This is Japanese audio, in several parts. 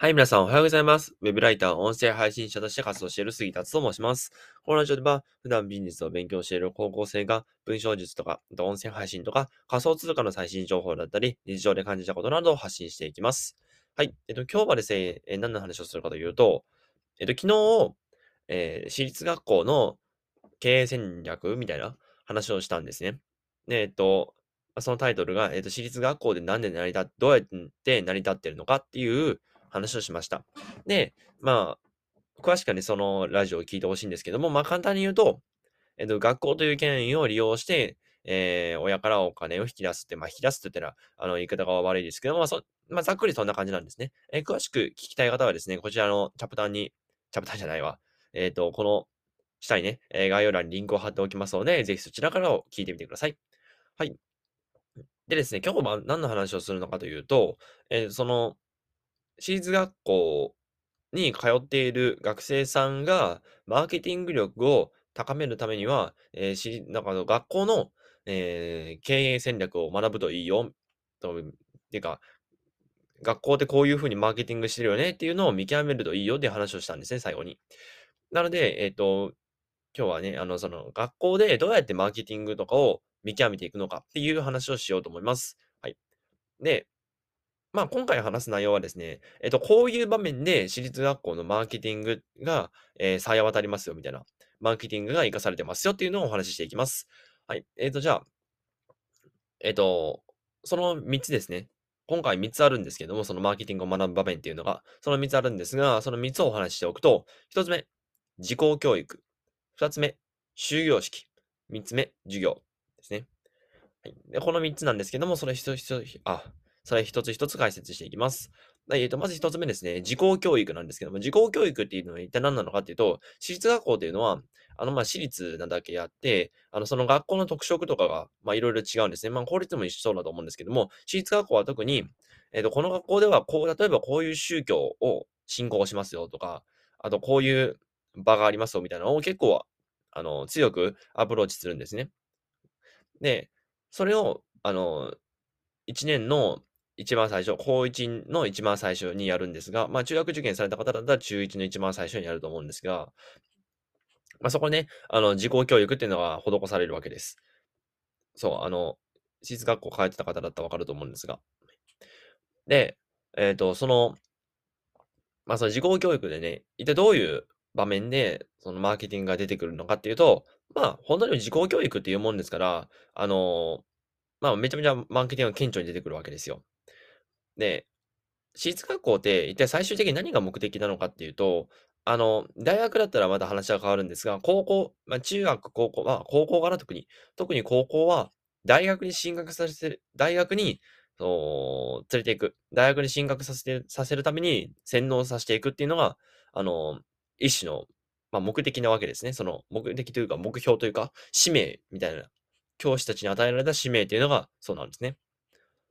はい、皆さんおはようございます。ウェブライター、音声配信者として活動している杉達と申します。このラジオでは、普段ビジネスを勉強している高校生が、文章術とか、音声配信とか、仮想通貨の最新情報だったり、日常で感じたことなどを発信していきます。はい、えっと、今日はですね、え何の話をするかというと、えっと、昨日、えー私立学校の経営戦略みたいな話をしたんですね。で、えっと、そのタイトルが、えっと、私立学校でなんで成り立って、どうやって成り立ってるのかっていう話をしました。で、まあ、詳しくはね、そのラジオを聞いてほしいんですけども、まあ簡単に言うと、えっと、学校という権威を利用して、えー親からお金を引き出すって、まあ、引き出すって言ったら、あの、言い方が悪いですけども、まあ、そまあ、ざっくりそんな感じなんですね。えー詳しく聞きたい方はですね、こちらのチャプターに、チャプターじゃないわ。えっ、と、この下にね、え概要欄にリンクを貼っておきますので、ぜひそちらからを聞いてみてください。はい。でですね、今日は何の話をするのかというと、えその、私立学校に通っている学生さんが、マーケティング力を高めるためには、えーしなんかあの学校の、えー経営戦略を学ぶといいよ、と、っていうか、学校でこういうふうにマーケティングしてるよねっていうのを見極めるといいよって話をしたんですね、最後に。なので、えっ、と、今日はね、あの、その、学校でどうやってマーケティングとかを見極めていくのかっていう話をしようと思います。はい。で、まあ、今回話す内容はですね、えっと、こういう場面で私立学校のマーケティングが、えー、冴え渡りますよ、みたいな。マーケティングが活かされてますよっていうのをお話ししていきます。はい。えっと、じゃあ、えっと、その3つですね。今回3つあるんですけども、そのマーケティングを学ぶ場面っていうのが、その3つあるんですが、その3つをお話ししておくと、1つ目、自己教育。2つ目、終業式。3つ目、授業ですね。はい。で、この3つなんですけども、それ一つ一つ、あ、それ一つ一つ解説していきます。はいえっと、まず一つ目ですね、自己教育なんですけども、自己教育っていうのは一体何なのかっていうと、私立学校っていうのは、あの、ま、私立なだけあって、あの、その学校の特色とかが、まあ、いろいろ違うんですね。まあ、公立も一緒そうだと思うんですけども、私立学校は特に、えっと、この学校では、こう、例えばこういう宗教を信仰しますよとか、あと、こういう場がありますよみたいなのを結構、あの、強くアプローチするんですね。で、それを、あの、1年の一番最初、高1の一番最初にやるんですが、まあ、中学受験された方だったら中1の一番最初にやると思うんですが、まあ、そこね、あの、自己教育っていうのが施されるわけです。そう、あの、私立学校通ってた方だったらわかると思うんですが。で、えっ、と、その、まあ、その自己教育でね、一体どういう場面で、そのマーケティングが出てくるのかっていうと、まあ、本当に自己教育っていうもんですから、あの、まあ、めちゃめちゃマーケティングが顕著に出てくるわけですよ。で、私立学校って一体最終的に何が目的なのかっていうと、あの、大学だったらまた話は変わるんですが、高校、まあ、中学、高校、まあ、高校かな、特に。特に高校は、大学に進学させる、大学に、そう連れていく。大学に進学させて、させるために洗脳させていくっていうのが、あの、一種の、まあ、目的なわけですね。その、目的というか、目標というか、使命みたいな、教師たちに与えられた使命っていうのが、そうなんですね。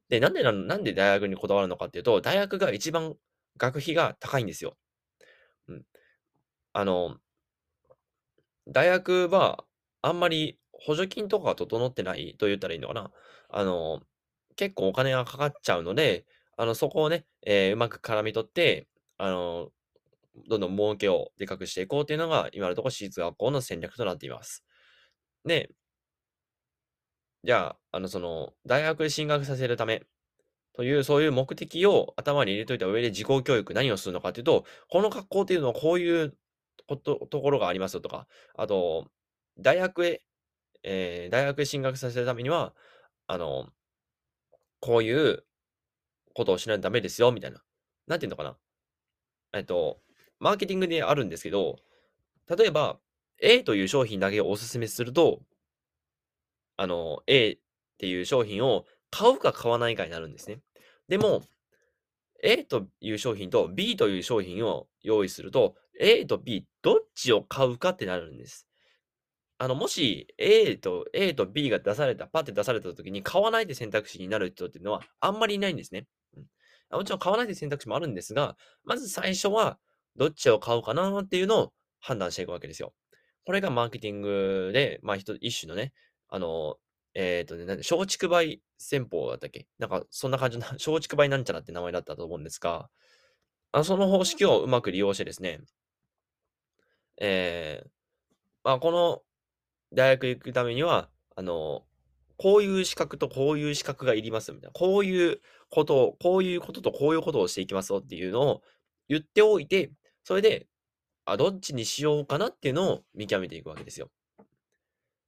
で、なんでなの、なんで大学にこだわるのかっていうと、大学が一番学費が高いんですよ。うん。あの、大学はあんまり補助金とかが整ってないと言ったらいいのかな。あの、結構お金がかかっちゃうので、あの、そこをね、えーうまく絡み取って、あの、どんどん儲けをでかくしていこうっていうのが、今のところ私立学校の戦略となっています。で、じゃあ、あの、その、大学に進学させるためという、そういう目的を頭に入れといた上で自己教育何をするのかっていうと、この学校っていうのはこういうこと、ところがありますよとか、あと、大学へ、えー大学へ進学させるためには、あの、こういうことをしないとダメですよ、みたいな。なんていうのかな。えっと、マーケティングであるんですけど、例えば、A という商品だけをお勧めすると、あの、A っていう商品を買うか買わないかになるんですね。でも、A という商品と B という商品を用意すると、A と B どっちを買うかってなるんです。あの、もし A と A と B が出された、パッて出された時に買わないで選択肢になる人っていうのはあんまりいないんですね。うんもちろん買わないで選択肢もあるんですが、まず最初はどっちを買うかなっていうのを判断していくわけですよ。これがマーケティングで、まあ一種のね、あの、えっ、とね、なんで松竹梅戦法だったっけ？なんかそんな感じの、松竹梅なんちゃらって名前だったと思うんですが、あその方式をうまく利用してですね、えー、まあ、この大学行くためには、あの、こういう資格とこういう資格がいりますみたいな。こういうことを、こういうこととこういうことをしていきますよっていうのを言っておいて、それで、あ、どっちにしようかなっていうのを見極めていくわけですよ。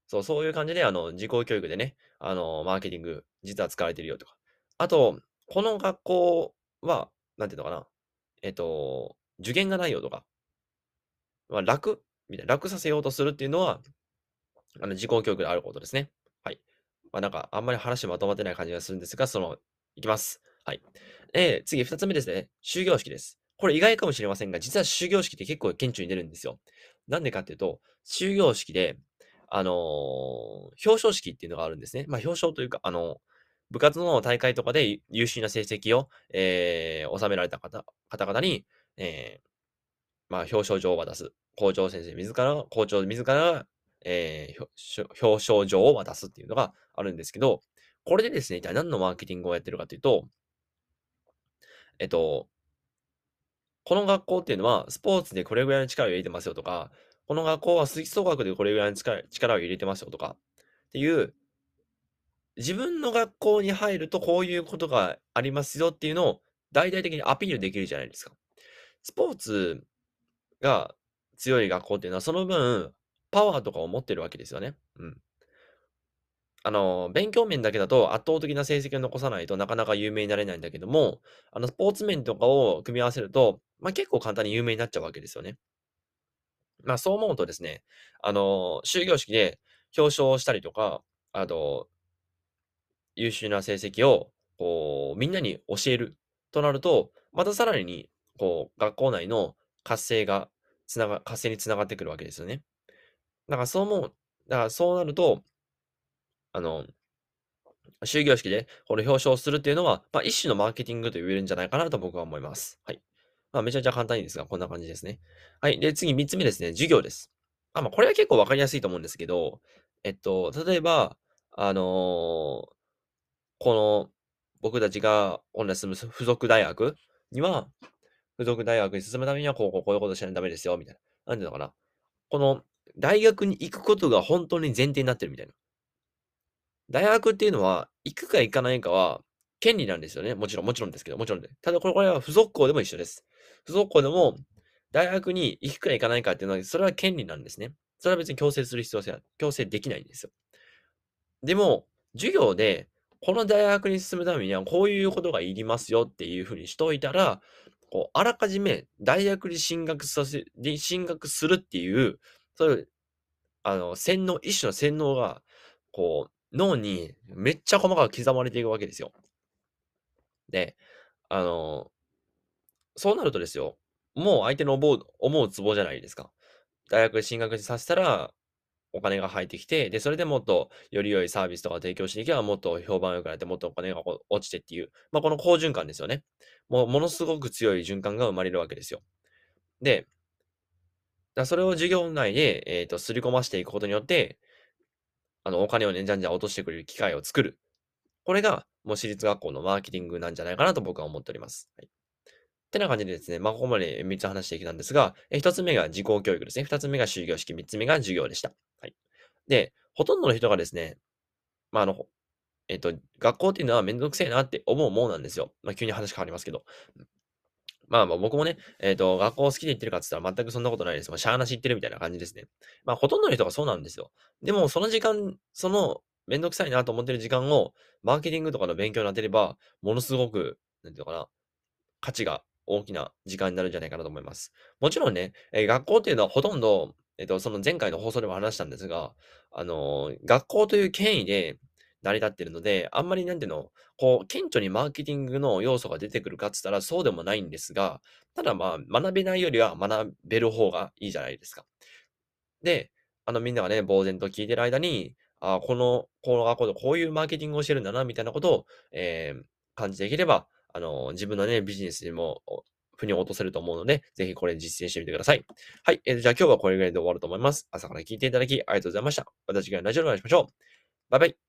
そう、そういう感じで、あの、自己教育でね、あの、マーケティング、実は使われてるよとか。あと、この学校は、なんていうのかな。えっと、受験がないよとか、まあ、楽？みたいな、楽させようとするっていうのは、あの、自己教育であることですね。はい。まあ、なんか、あんまり話まとまってない感じがするんですが、その、いきます。はい。えー、次、二つ目ですね。終業式です。これ意外かもしれませんが、実は終業式って結構顕著に出るんですよ。なんでかっていうと、終業式で、あのー表彰式っていうのがあるんですね。まあ、表彰というか、あの部活の大会とかで優秀な成績を、えー、収められた方方々に、え、まあ、表彰状を渡す。校長先生自ら、校長自ら、え、表彰状を渡すっていうのがあるんですけど、これでですね、一体何のマーケティングをやってるかというと、えっと、この学校っていうのは、スポーツでこれぐらいの力を入れてますよとか、この学校は吹奏楽でこれぐらいの力力を入れてますよとか、っていう、自分の学校に入るとこういうことがありますよっていうのを大々的にアピールできるじゃないですか。スポーツが強い学校っていうのは、その分、パワーとかを持ってるわけですよね。うん。あの、勉強面だけだと圧倒的な成績を残さないとなかなか有名になれないんだけども、あの、スポーツ面とかを組み合わせると、まあ、結構簡単に有名になっちゃうわけですよね。まあ、そう思うとですね、あの、終業式で表彰したりとか、あと、優秀な成績を、こう、みんなに教えるとなると、またさらに、こう、学校内の活性が、つなが、活性につながってくるわけですよね。だからそう思う、だからそうなると、あの、終業式でこれ表彰するっていうのは、まあ、一種のマーケティングと言えるんじゃないかなと僕は思います。はい。まあ、めちゃめちゃ簡単にですが、こんな感じですね。はい。で、次、三つ目ですね。授業です。あ、まあ、これは結構わかりやすいと思うんですけど、えっと、例えば、あのー、この、僕たちが本来住む付属大学には、付属大学に進むためには、こう、こう、こういうことしないとダメですよ、みたいな。なんていうのかな。この、大学に行くことが本当に前提になってるみたいな。大学っていうのは、行くか行かないかは、権利なんですよね。もちろん、もちろんですけど、もちろんで。ただこれ、は付属校でも一緒です。付属校でも、大学に行くか行かないかっていうのは、それは権利なんですね。それは別に強制する必要性は、強制できないんですよ。でも、授業で、この大学に進むためには、こういうことがいりますよっていうふうにしといたら、こう、あらかじめ大学に進学させ、進学するっていう、そういう、あの、洗脳、一種の洗脳が、こう、脳にめっちゃ細かく刻まれていくわけですよ。で、あの、そうなるとですよ、もう相手の思う、思うツボじゃないですか。大学進学させたら、お金が入ってきて、で、それでもっとより良いサービスとか提供していけば、もっと評判良くなって、もっとお金が落ちてっていう、まあ、この好循環ですよね。もう、ものすごく強い循環が生まれるわけですよ。で、だそれを授業内で、えっ、ー、と、すり込ましていくことによって、あの、お金をね、じゃんじゃん落としてくれる機会を作る。これが、もう私立学校のマーケティングなんじゃないかなと僕は思っております。はい。ってな感じでですね、まあ、ここまで3つ話してきたんですが、1つ目が自己教育ですね。2つ目が終業式、3つ目が授業でした。はい。で、ほとんどの人がですね、まあ、あの、えっと、学校っていうのはめんどくせえなって思うもんなんですよ。まあ、急に話変わりますけど。まあまあ僕もね、えっ、と、学校好きで行ってるかって言ったら全くそんなことないです。まあ、しゃーなし行ってるみたいな感じですね。まあ、ほとんどの人がそうなんですよ。でも、その時間、その、めんどくさいなと思ってる時間を、マーケティングとかの勉強に当てれば、ものすごく、なんていうのかな、価値が大きな時間になるんじゃないかなと思います。もちろんね、えー、学校っていうのはほとんど、えっ、ー、と、その前回の放送でも話したんですが、あのー、学校という権威で成り立ってるので、あんまりなんていうの、こう、顕著にマーケティングの要素が出てくるかって言ったらそうでもないんですが、ただまあ、学べないよりは学べる方がいいじゃないですか。で、あのみんながね、呆然と聞いてる間に、あこの、この学校でこういうマーケティングをしてるんだな、みたいなことを、えー、感じていければ、あの、自分のね、ビジネスにも、腑に落とせると思うので、ぜひこれ実践してみてください。はい。えー、じゃあ今日はこれぐらいで終わると思います。朝から聞いていただきありがとうございました。私がラジオでお会いしましょう。バイバイ。